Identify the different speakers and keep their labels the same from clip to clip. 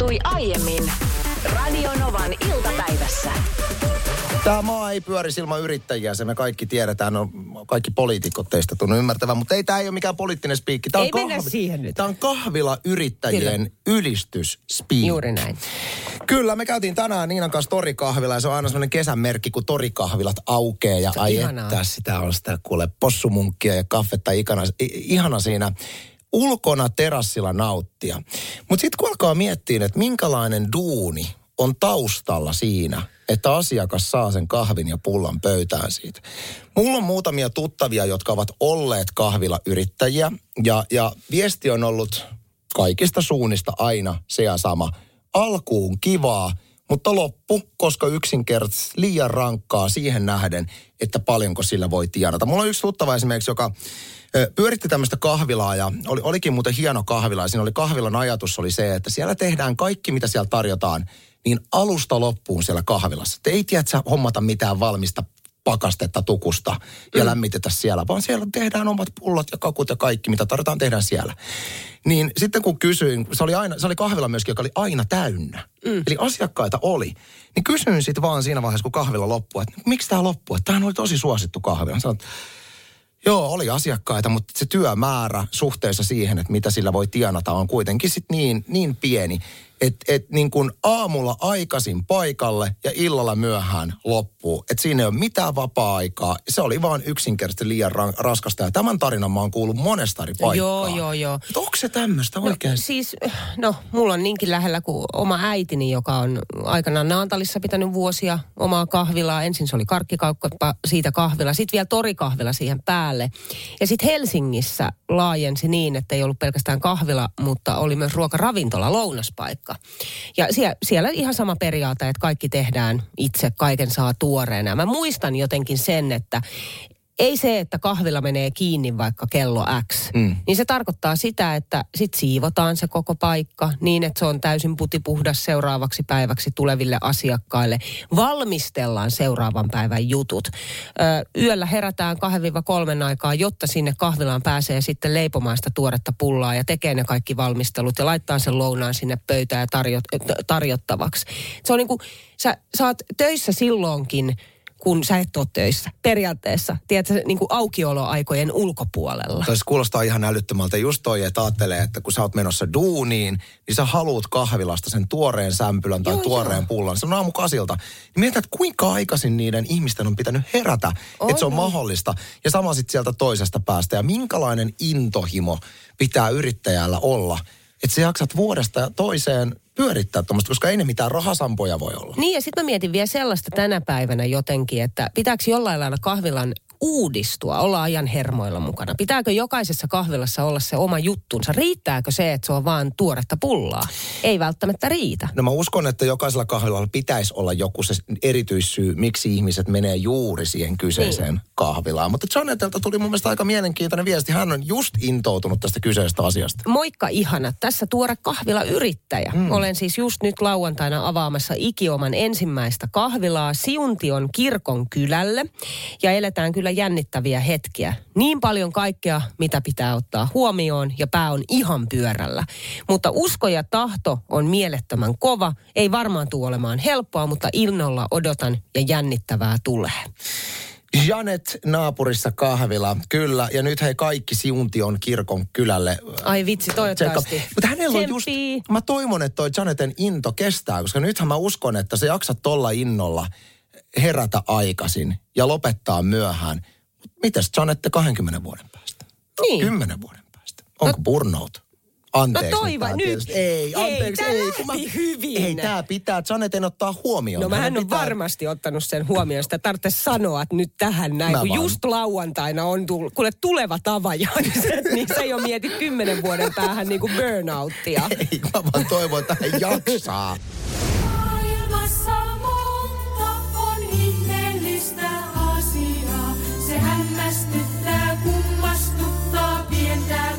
Speaker 1: tapahtui aiemmin Radionovan iltapäivässä.
Speaker 2: Tämä maa ei pyöri ilman yrittäjiä, se me kaikki tiedetään, no, kaikki poliitikot teistä tunnu ymmärtävän, mutta ei tämä ei ole mikään poliittinen spiikki. Tämä
Speaker 3: Ei mennä siihen nyt.
Speaker 2: Tämä on kahvila yrittäjien ylistysspiikki.
Speaker 3: Juuri näin.
Speaker 2: Kyllä, me käytiin tänään Niinan kanssa torikahvila ja se on aina sellainen kesän merkki, kun torikahvilat aukeaa ja
Speaker 3: on
Speaker 2: ai
Speaker 3: ihanaa.
Speaker 2: että sitä on sitä kuule possumunkkia ja kaffetta ikana, i- ihana siinä ulkona terassilla nauttia. Mutta sitten kun alkaa miettiä, että minkälainen duuni on taustalla siinä, että asiakas saa sen kahvin ja pullan pöytään siitä. Mulla on muutamia tuttavia, jotka ovat olleet kahvilayrittäjiä ja, ja viesti on ollut kaikista suunnista aina se ja sama. Alkuun kivaa, mutta loppu, koska yksinkertaisesti liian rankkaa siihen nähden, että paljonko sillä voi tienata. Mulla on yksi tuttava esimerkiksi, joka pyöritti tämmöistä kahvilaa ja oli, olikin muuten hieno kahvila. Siinä oli kahvilan ajatus oli se, että siellä tehdään kaikki, mitä siellä tarjotaan, niin alusta loppuun siellä kahvilassa. Te ei tiedä, hommata mitään valmista pakastetta tukusta ja mm. lämmitetä siellä, vaan siellä tehdään omat pullot ja kakut ja kaikki, mitä tarvitaan, tehdään siellä. Niin sitten kun kysyin, se oli, aina, se oli kahvila myöskin, joka oli aina täynnä. Mm. Eli asiakkaita oli. Niin kysyin sitten vaan siinä vaiheessa, kun kahvila loppui, että miksi tämä loppui? Tämähän oli tosi suosittu kahvila. Sanoin, Joo, oli asiakkaita, mutta se työmäärä suhteessa siihen, että mitä sillä voi tienata, on kuitenkin sit niin, niin pieni, että et niin kuin aamulla aikaisin paikalle ja illalla myöhään loppuu. Että siinä ei ole mitään vapaa-aikaa. Se oli vaan yksinkertaisesti liian ra- raskasta. Ja tämän tarinan mä oon kuullut monesta eri paikkaa.
Speaker 3: Joo, joo, joo.
Speaker 2: Et onko se tämmöistä oikein?
Speaker 3: No, siis, no, mulla on niinkin lähellä kuin oma äitini, joka on aikanaan Naantalissa pitänyt vuosia omaa kahvilaa. Ensin se oli karkkikauppa, siitä kahvila, sitten vielä torikahvila siihen päälle. Ja sitten Helsingissä laajensi niin, että ei ollut pelkästään kahvila, mutta oli myös ruokaravintola, lounaspaikka. Ja siellä, siellä ihan sama periaate, että kaikki tehdään itse, kaiken saa tuoreena. Mä muistan jotenkin sen, että ei se, että kahvila menee kiinni vaikka kello X, mm. niin se tarkoittaa sitä, että sit siivotaan se koko paikka niin, että se on täysin putipuhdas seuraavaksi päiväksi tuleville asiakkaille. Valmistellaan seuraavan päivän jutut. Ö, yöllä herätään 2-3 aikaa, jotta sinne kahvilaan pääsee sitten leipomaan sitä tuoretta pullaa ja tekee ne kaikki valmistelut ja laittaa sen lounaan sinne pöytään tarjot, tarjottavaksi. Se on niin kuin, sä, sä oot töissä silloinkin, kun sä et ole töissä. Periaatteessa, tiedätkö, niin kuin aukioloaikojen ulkopuolella.
Speaker 2: Tai se kuulostaa ihan älyttömältä. Just toi, että ajattelee, että kun sä oot menossa duuniin, niin sä haluut kahvilasta sen tuoreen sämpylän tai
Speaker 3: Joo,
Speaker 2: tuoreen
Speaker 3: joo.
Speaker 2: pullan. Se on aamukasilta. Niin mietitään, että kuinka aikaisin niiden ihmisten on pitänyt herätä,
Speaker 3: On,
Speaker 2: että se on
Speaker 3: on.
Speaker 2: mahdollista. Ja sama sitten sieltä toisesta päästä. Ja minkälainen intohimo pitää yrittäjällä olla, että sä jaksat vuodesta toiseen pyörittää tuommoista, koska ei ne mitään rahasampoja voi olla.
Speaker 3: Niin ja sitten mä mietin vielä sellaista tänä päivänä jotenkin, että pitääkö jollain lailla kahvilan uudistua, olla ajan hermoilla mukana? Pitääkö jokaisessa kahvilassa olla se oma juttunsa? Riittääkö se, että se on vaan tuoretta pullaa? Ei välttämättä riitä.
Speaker 2: No mä uskon, että jokaisella kahvilalla pitäisi olla joku se erityissyy, miksi ihmiset menee juuri siihen kyseiseen niin. kahvilaan. Mutta Janetelta tuli mun mielestä aika mielenkiintoinen viesti. Hän on just intoutunut tästä kyseisestä asiasta.
Speaker 3: Moikka ihana, tässä tuore kahvila yrittäjä. Mm. Olen siis just nyt lauantaina avaamassa ikioman ensimmäistä kahvilaa Siuntion kirkon kylälle. Ja eletään kyllä jännittäviä hetkiä. Niin paljon kaikkea, mitä pitää ottaa huomioon ja pää on ihan pyörällä. Mutta usko ja tahto on mielettömän kova. Ei varmaan tule olemaan helppoa, mutta innolla odotan ja jännittävää tulee.
Speaker 2: Janet naapurissa kahvila, kyllä. Ja nyt hei kaikki Siuntion kirkon kylälle.
Speaker 3: Ai vitsi, toivottavasti.
Speaker 2: Mutta hänellä on just, mä toivon, että toi Janeten into kestää, koska nythän mä uskon, että se jaksat tolla innolla herätä aikaisin ja lopettaa myöhään. Mitäs Janette 20 vuoden päästä?
Speaker 3: Niin.
Speaker 2: 10 vuoden päästä? Onko burnout? Anteeksi.
Speaker 3: No toivo
Speaker 2: tää
Speaker 3: nyt.
Speaker 2: tietysti- Ei,
Speaker 3: Ei,
Speaker 2: anteeksi. ei, kun
Speaker 3: lähti hyvin.
Speaker 2: Ei, tää pitää Janeten ottaa huomioon.
Speaker 3: No mähän
Speaker 2: Hänen
Speaker 3: on
Speaker 2: pitää-
Speaker 3: varmasti ottanut sen huomioon. Sitä tarvitsee sanoa että nyt tähän näin.
Speaker 2: Mä
Speaker 3: Kun
Speaker 2: vaan-
Speaker 3: just lauantaina on tullut, kuule tuleva tavajainen, niin se ei ole mieti kymmenen vuoden päähän niin kuin burnouttia.
Speaker 2: Ei, mä vaan toivon, että hän jaksaa.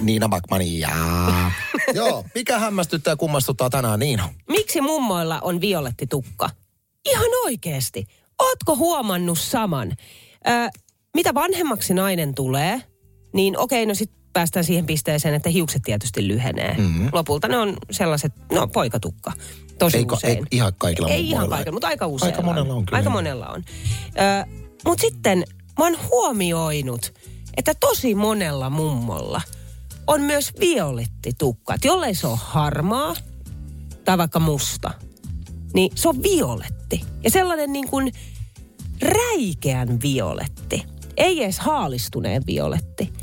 Speaker 2: Niina Backmania. Joo, mikä hämmästyttää ja kummastuttaa tänään Niina?
Speaker 3: Miksi mummoilla on violetti tukka? Ihan oikeesti. Ootko huomannut saman? Ö, mitä vanhemmaksi nainen tulee, niin okei, no sit päästään siihen pisteeseen, että hiukset tietysti lyhenee. Mm-hmm. Lopulta ne on sellaiset, no poikatukka. Tosi
Speaker 2: Eikö-
Speaker 3: usein.
Speaker 2: ei ihan kaikilla
Speaker 3: Ei ihan kaikilla, mutta aika usein.
Speaker 2: Aika monella on kyllä,
Speaker 3: Aika monella on. mutta sitten mä oon huomioinut, että tosi monella mummolla on myös violettitukka. Et jollei se ole harmaa tai vaikka musta, niin se on violetti. Ja sellainen niin kuin räikeän violetti. Ei edes haalistuneen violetti.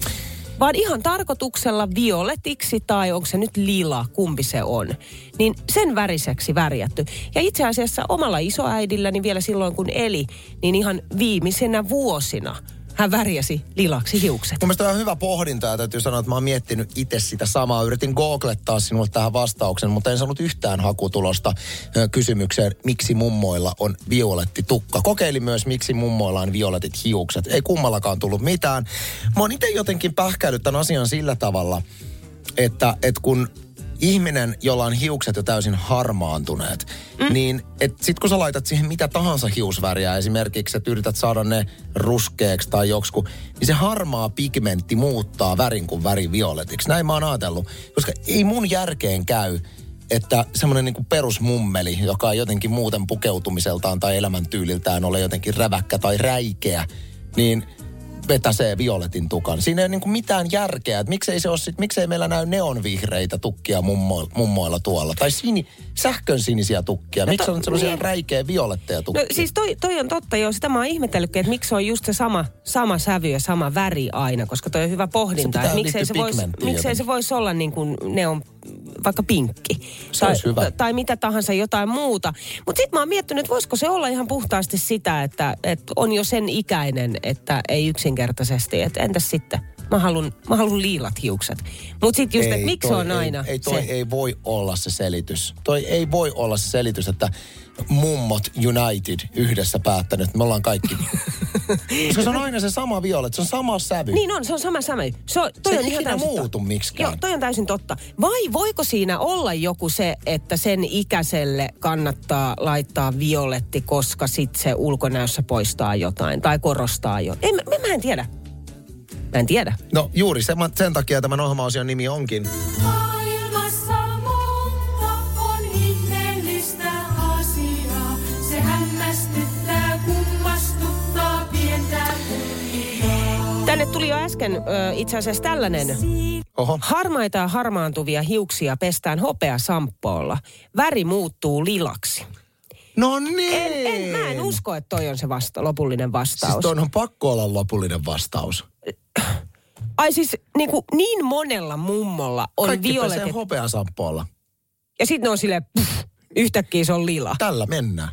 Speaker 3: Vaan ihan tarkoituksella violetiksi tai onko se nyt lila, kumpi se on. Niin sen väriseksi värjätty. Ja itse asiassa omalla isoäidilläni vielä silloin kun eli, niin ihan viimeisenä vuosina hän värjäsi lilaksi hiukset.
Speaker 2: Mun on hyvä pohdinta ja täytyy sanoa, että mä oon miettinyt itse sitä samaa. Yritin googlettaa sinulle tähän vastauksen, mutta en saanut yhtään hakutulosta kysymykseen, miksi mummoilla on violetti tukka. Kokeilin myös, miksi mummoilla on violetit hiukset. Ei kummallakaan tullut mitään. Mä oon itse jotenkin pähkäillyt tämän asian sillä tavalla, että, että kun ihminen, jolla on hiukset jo täysin harmaantuneet, mm. niin et sit kun sä laitat siihen mitä tahansa hiusväriä, esimerkiksi että yrität saada ne ruskeaksi tai joksku, niin se harmaa pigmentti muuttaa värin kuin väri violetiksi. Näin mä oon ajatellut, koska ei mun järkeen käy, että semmoinen niin perusmummeli, joka on jotenkin muuten pukeutumiseltaan tai elämäntyyliltään ole jotenkin räväkkä tai räikeä, niin vetäsee violetin tukan. Siinä ei ole niin mitään järkeä, että miksei, se ole sit, miksei meillä näy neonvihreitä tukkia mummo, mummoilla tuolla. Tai sini, sähkön sinisiä tukkia.
Speaker 3: No
Speaker 2: Miksi on semmoisia
Speaker 3: niin.
Speaker 2: räikeä violetteja tukkia?
Speaker 3: No siis toi, toi on totta jo. Sitä mä oon ihmetellytkin, että miksi on just se sama, sama sävy ja sama väri aina, koska toi on hyvä pohdinta.
Speaker 2: Se
Speaker 3: miksei se,
Speaker 2: liittyä
Speaker 3: vois,
Speaker 2: pigmenttiin
Speaker 3: miksei se voisi olla niin kuin ne on vaikka pinkki.
Speaker 2: Se
Speaker 3: tai,
Speaker 2: hyvä.
Speaker 3: Tai mitä tahansa jotain muuta. Mutta sitten mä oon miettinyt, että voisiko se olla ihan puhtaasti sitä, että, että on jo sen ikäinen, että ei yksinkertaisesti. Että entäs sitten? Mä haluan, mä haluan liilat hiukset. Mutta sitten just, että miksi
Speaker 2: toi
Speaker 3: on aina
Speaker 2: Ei, ei toi
Speaker 3: se?
Speaker 2: ei voi olla se selitys. Toi ei voi olla se selitys, että mummot United yhdessä päättänyt, että me ollaan kaikki. Koska se on aina se sama violet, se on sama sävy.
Speaker 3: Niin on, se on sama sävy. Se, on, toi
Speaker 2: Se
Speaker 3: on
Speaker 2: ei
Speaker 3: ihan
Speaker 2: ikinä muutu miksikään.
Speaker 3: Joo, toi on täysin totta. Vai voiko siinä olla joku se, että sen ikäiselle kannattaa laittaa violetti, koska sit se ulkonäössä poistaa jotain tai korostaa jo. En, mä, mä en tiedä. Mä en tiedä.
Speaker 2: No juuri sen, sen takia tämän ohjelmaosion nimi onkin.
Speaker 4: Maailmassa monta on ihmeellistä asiaa. Se hämmästyttää, kummastuttaa pientä kunniaa.
Speaker 3: Tänne tuli jo äsken ö, itse asiassa tällainen.
Speaker 2: Oho.
Speaker 3: Harmaita ja harmaantuvia hiuksia pestään hopeasamppoolla. Väri muuttuu lilaksi.
Speaker 2: No niin.
Speaker 3: En, en, mä en usko, että toi on se vasta, lopullinen vastaus.
Speaker 2: Siis on pakko olla lopullinen vastaus.
Speaker 3: Ai siis niin, kuin, niin monella mummolla on
Speaker 2: Kaikki
Speaker 3: violetit.
Speaker 2: hopeasampoolla.
Speaker 3: Ja sitten ne on silleen, puff, yhtäkkiä se on lila.
Speaker 2: Tällä mennään,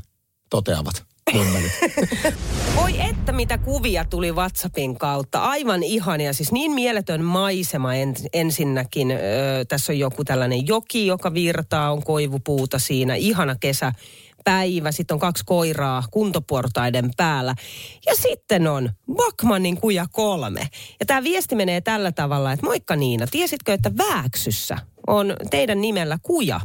Speaker 2: toteavat mummelit.
Speaker 3: Voi että mitä kuvia tuli WhatsAppin kautta. Aivan ihania. Siis niin mieletön maisema en, ensinnäkin. Öö, tässä on joku tällainen joki, joka virtaa, on koivupuuta siinä. Ihana kesä päivä, sitten on kaksi koiraa kuntoportaiden päällä. Ja sitten on Bakmanin kuja kolme. Ja tämä viesti menee tällä tavalla, että moikka Niina, tiesitkö, että Vääksyssä on teidän nimellä kuja.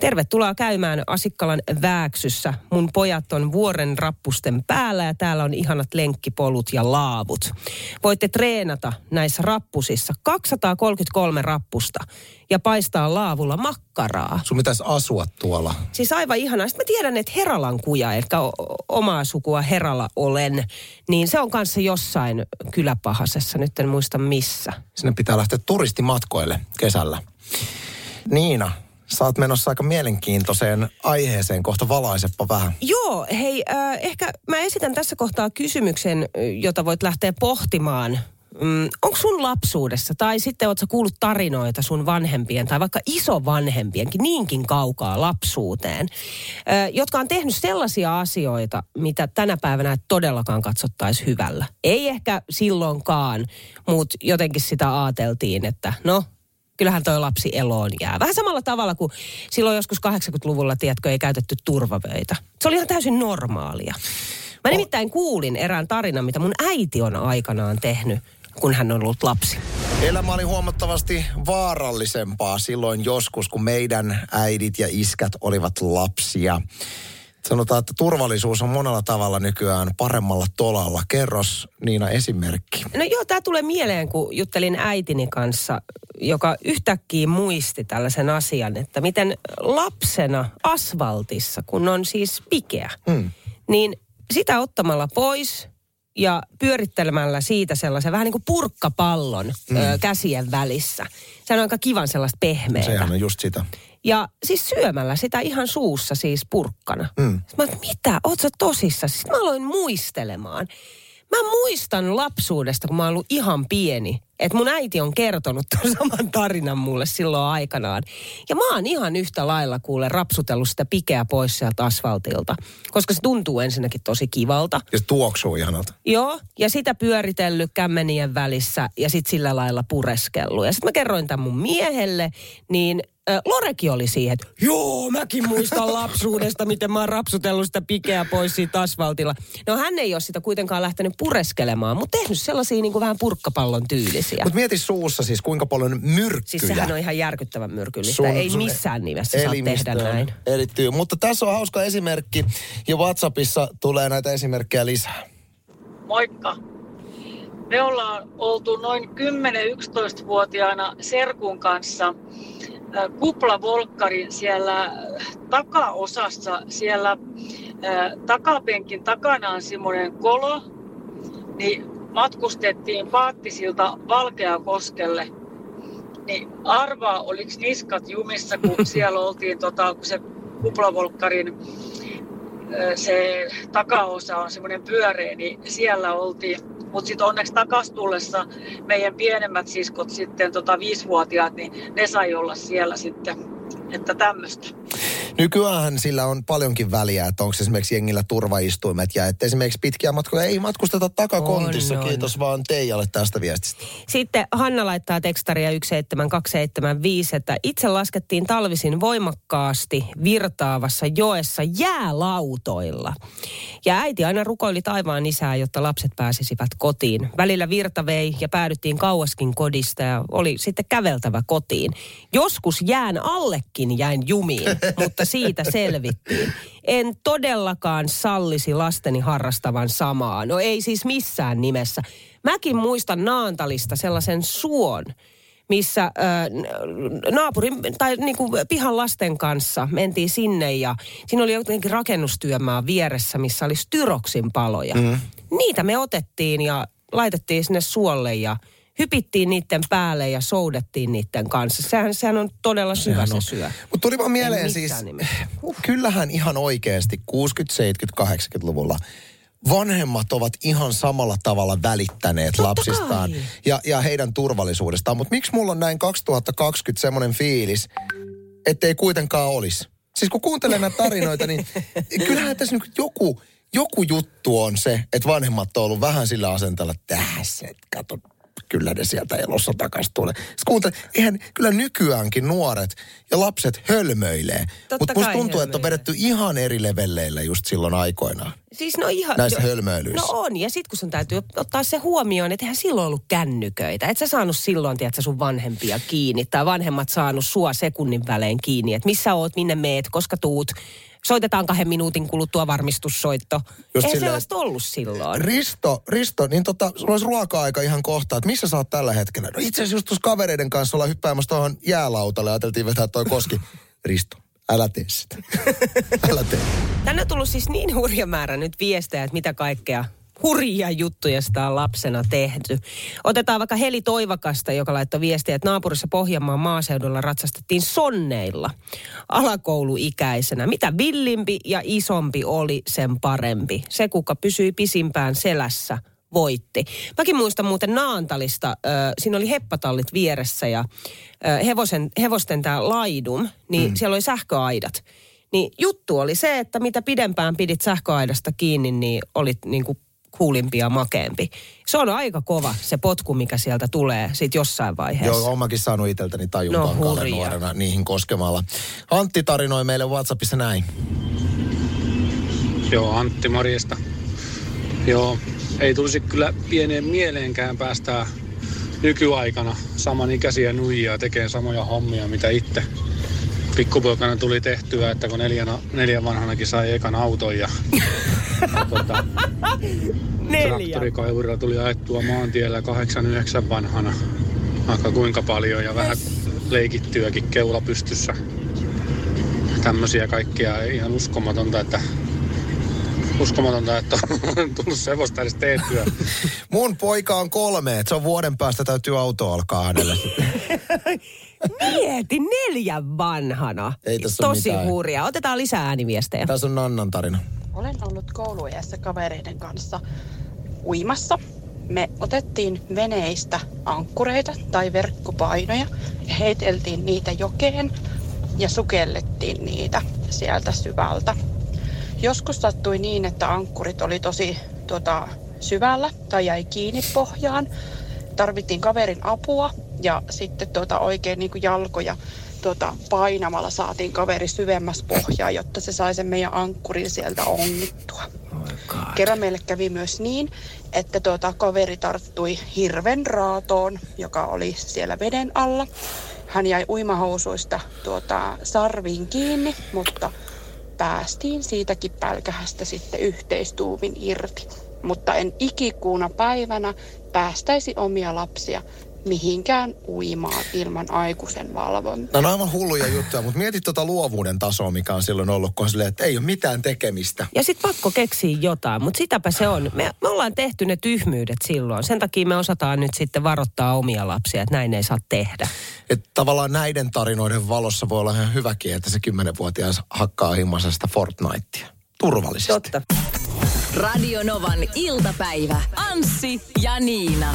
Speaker 3: Tervetuloa käymään Asikkalan Vääksyssä. Mun pojat on vuoren rappusten päällä ja täällä on ihanat lenkkipolut ja laavut. Voitte treenata näissä rappusissa 233 rappusta ja paistaa laavulla makkaraa.
Speaker 2: Sun pitäisi asua tuolla.
Speaker 3: Siis aivan ihanaa. Sitten mä tiedän, että Heralan kuja, eli o- omaa sukua Herala olen, niin se on kanssa jossain kyläpahasessa, nyt en muista missä.
Speaker 2: Sinne pitää lähteä turistimatkoille kesällä. Niina, sä oot menossa aika mielenkiintoiseen aiheeseen. Kohta valaisepa vähän.
Speaker 3: Joo, hei, äh, ehkä mä esitän tässä kohtaa kysymyksen, jota voit lähteä pohtimaan. Mm, onko sun lapsuudessa, tai sitten ootko kuullut tarinoita sun vanhempien, tai vaikka isovanhempienkin, niinkin kaukaa lapsuuteen, ö, jotka on tehnyt sellaisia asioita, mitä tänä päivänä et todellakaan katsottaisi hyvällä. Ei ehkä silloinkaan, mutta jotenkin sitä ajateltiin, että no, kyllähän toi lapsi eloon jää. Vähän samalla tavalla kuin silloin joskus 80-luvulla, tiedätkö, ei käytetty turvavöitä. Se oli ihan täysin normaalia. Mä nimittäin kuulin erään tarinan, mitä mun äiti on aikanaan tehnyt, kun hän on ollut lapsi.
Speaker 2: Elämä oli huomattavasti vaarallisempaa silloin joskus, kun meidän äidit ja iskät olivat lapsia. Sanotaan, että turvallisuus on monella tavalla nykyään paremmalla tolalla. Kerros Niina esimerkki.
Speaker 3: No joo, tämä tulee mieleen, kun juttelin äitini kanssa, joka yhtäkkiä muisti tällaisen asian, että miten lapsena asfaltissa, kun on siis pikeä,
Speaker 2: Mm.
Speaker 3: niin sitä ottamalla pois ja pyörittelemällä siitä sellaisen vähän niin kuin purkkapallon mm. ö, käsien välissä. Se on aika kivan sellaista pehmeää.
Speaker 2: Sehän on just sitä.
Speaker 3: Ja siis syömällä sitä ihan suussa siis purkkana.
Speaker 2: Mm.
Speaker 3: Sitten mä että mitä, oot sä tosissa? Sitten mä aloin muistelemaan. Mä muistan lapsuudesta, kun mä oon ollut ihan pieni, että mun äiti on kertonut tuon saman tarinan mulle silloin aikanaan. Ja mä oon ihan yhtä lailla kuule rapsutellut sitä pikeä pois sieltä asfaltilta, koska se tuntuu ensinnäkin tosi kivalta.
Speaker 2: Ja se tuoksuu ihanalta.
Speaker 3: Joo, ja sitä pyöritellyt kämmenien välissä ja sitten sillä lailla pureskellut. Ja sitten mä kerroin tämän mun miehelle, niin Lorekin oli siihen, että joo, mäkin muistan lapsuudesta, miten mä oon rapsutellut sitä pikeä pois siitä asfaltilla. No hän ei ole sitä kuitenkaan lähtenyt pureskelemaan, mutta tehnyt sellaisia niin kuin vähän purkkapallon tyylisiä.
Speaker 2: Mutta mieti suussa siis, kuinka paljon myrkkyjä.
Speaker 3: Siis sehän on ihan järkyttävän myrkyllistä.
Speaker 2: sun-
Speaker 3: ei
Speaker 2: sun
Speaker 3: missään nimessä saa tehdä näin.
Speaker 2: Erittyy. Mutta tässä on hauska esimerkki ja WhatsAppissa tulee näitä esimerkkejä lisää.
Speaker 5: Moikka. Me ollaan oltu noin 10-11-vuotiaana Serkun kanssa kuplavolkkarin siellä takaosassa. Siellä takapenkin takana on semmoinen kolo, niin matkustettiin Paattisilta Valkeakoskelle. Niin arvaa, oliko niskat jumissa, kun siellä oltiin, tota, kun se kuplavolkkarin se takaosa on semmoinen pyöreä, niin siellä oltiin. Mutta sitten onneksi takas tullessa meidän pienemmät siskot sitten tota viisivuotiaat, niin ne sai olla siellä sitten. Että tämmöistä.
Speaker 2: Nykyään sillä on paljonkin väliä, että onko esimerkiksi jengillä turvaistuimet ja että esimerkiksi pitkiä matkoja ei matkusteta takakontissa.
Speaker 3: On, on.
Speaker 2: Kiitos vaan Teijalle tästä viestistä.
Speaker 3: Sitten Hanna laittaa tekstaria 17275, että itse laskettiin talvisin voimakkaasti virtaavassa joessa jäälautoilla. Ja äiti aina rukoili taivaan isää, jotta lapset pääsisivät kotiin. Välillä virta vei ja päädyttiin kauaskin kodista ja oli sitten käveltävä kotiin. Joskus jään allekin jäin jumiin, mutta siitä selvittiin. En todellakaan sallisi lasteni harrastavan samaa. No ei siis missään nimessä. Mäkin muistan Naantalista sellaisen suon, missä äh, naapurin tai niinku pihan lasten kanssa mentiin sinne ja siinä oli jotenkin rakennustyömaa vieressä, missä oli styroksin paloja. Mm. Niitä me otettiin ja laitettiin sinne suolle ja hypittiin niiden päälle ja soudettiin niiden kanssa. Sehän, sehän on todella syvä se syö.
Speaker 2: Mutta tuli vaan mieleen siis,
Speaker 3: nimessä.
Speaker 2: kyllähän ihan oikeasti 60-, 70-, 80-luvulla vanhemmat ovat ihan samalla tavalla välittäneet
Speaker 3: Totta
Speaker 2: lapsistaan
Speaker 3: kai.
Speaker 2: ja, ja heidän turvallisuudestaan. Mutta miksi mulla on näin 2020 semmoinen fiilis, ettei kuitenkaan olisi? Siis kun kuuntelen näitä tarinoita, niin kyllähän tässä nyt joku, joku juttu on se, että vanhemmat on ollut vähän sillä asenteella, että tässä, kato, kyllä ne sieltä elossa takas tulee. Sitten kuuntelen, eihän kyllä nykyäänkin nuoret ja lapset hölmöilee. Mutta musta tuntuu, että on
Speaker 3: hölmöilee.
Speaker 2: vedetty ihan eri levelleillä just silloin aikoinaan.
Speaker 3: Siis no ihan...
Speaker 2: Näissä
Speaker 3: no,
Speaker 2: hölmöilyissä.
Speaker 3: No on, ja sitten kun sun täytyy ottaa se huomioon, että eihän silloin ollut kännyköitä. Et sä saanut silloin, tiedätkö, sun vanhempia kiinni, tai vanhemmat saanut sua sekunnin välein kiinni, että missä oot, minne meet, koska tuut. Soitetaan kahden minuutin kuluttua varmistussoitto.
Speaker 2: Just
Speaker 3: Eihän
Speaker 2: silleen,
Speaker 3: sellaista ollut silloin.
Speaker 2: Risto, Risto, niin tota, sulla olisi ruoka-aika ihan kohta, että missä sä oot tällä hetkellä? No itse asiassa just kavereiden kanssa ollaan hyppäämässä tuohon jäälautalle ja ajateltiin vetää toi koski. Risto, älä tee sitä. älä tee.
Speaker 3: Tänne on tullut siis niin hurja määrä nyt viestejä, että mitä kaikkea hurjia juttuja sitä on lapsena tehty. Otetaan vaikka Heli Toivakasta, joka laittoi viestiä, että naapurissa Pohjanmaan maaseudulla ratsastettiin sonneilla alakouluikäisenä. Mitä villimpi ja isompi oli, sen parempi. Se, kuka pysyi pisimpään selässä, voitti. Mäkin muistan muuten Naantalista, äh, siinä oli heppatallit vieressä ja äh, hevosen, hevosten tämä laidum, niin mm. siellä oli sähköaidat. Niin juttu oli se, että mitä pidempään pidit sähköaidasta kiinni, niin olit niin kuin kuulimpi ja makeempi. Se on aika kova se potku, mikä sieltä tulee sit jossain vaiheessa.
Speaker 2: Joo, oon mäkin saanut itseltäni tajuntaan
Speaker 3: No,
Speaker 2: nuorena niihin koskemalla. Antti tarinoi meille WhatsAppissa näin.
Speaker 6: Joo, Antti, morjesta. Joo, ei tulisi kyllä pieneen mieleenkään päästää nykyaikana samanikäisiä nuijia tekemään samoja hommia, mitä itse pikkupoikana tuli tehtyä, että kun neljän, neljän vanhanakin sai ekan auton ja, ja tota,
Speaker 3: Neljä.
Speaker 6: traktorikaivurilla tuli ajettua maantiellä 8-9 vanhana. Aika kuinka paljon ja vähän leikittyäkin keula pystyssä. Tämmöisiä kaikkia ihan uskomatonta, että uskomatonta, että on tullut semmoista edes tehtyä.
Speaker 2: Mun poika on kolme, että se on vuoden päästä täytyy auto alkaa hänelle.
Speaker 3: Mieti, neljän vanhana.
Speaker 2: Ei tässä
Speaker 3: Tosi
Speaker 2: mitään.
Speaker 3: hurjaa. Otetaan lisää ääniviestejä.
Speaker 2: Tässä on Nannan tarina.
Speaker 7: Olen ollut kouluiässä kavereiden kanssa uimassa. Me otettiin veneistä ankkureita tai verkkopainoja ja heiteltiin niitä jokeen ja sukellettiin niitä sieltä syvältä. Joskus sattui niin, että ankkurit oli tosi tota, syvällä tai jäi kiinni pohjaan. Tarvittiin kaverin apua ja sitten tuota, oikein niin kuin jalkoja tuota, painamalla saatiin kaveri syvemmäs pohjaa, jotta se sai sen meidän ankkurin sieltä ongittua. Kerran meille kävi myös niin, että tuota, kaveri tarttui hirven raatoon, joka oli siellä veden alla. Hän jäi uimahousuista tuota, sarviin kiinni, mutta päästiin siitäkin pälkähästä sitten yhteistuumin irti. Mutta en ikikuuna päivänä päästäisi omia lapsia mihinkään uimaan ilman aikuisen valvontaa.
Speaker 2: No, on aivan hulluja juttuja, mutta mietit tuota luovuuden tasoa, mikä on silloin ollut, kun on silleen, että ei ole mitään tekemistä.
Speaker 3: Ja sitten pakko keksiä jotain, mutta sitäpä se on. Me, me ollaan tehty ne tyhmyydet silloin. Sen takia me osataan nyt sitten varoittaa omia lapsia, että näin ei saa tehdä.
Speaker 2: Että tavallaan näiden tarinoiden valossa voi olla ihan hyväkin, että se kymmenenvuotias hakkaa himmasesta Fortnitea. Turvallisesti.
Speaker 3: Totta.
Speaker 1: Radio Novan iltapäivä. Anssi ja Niina.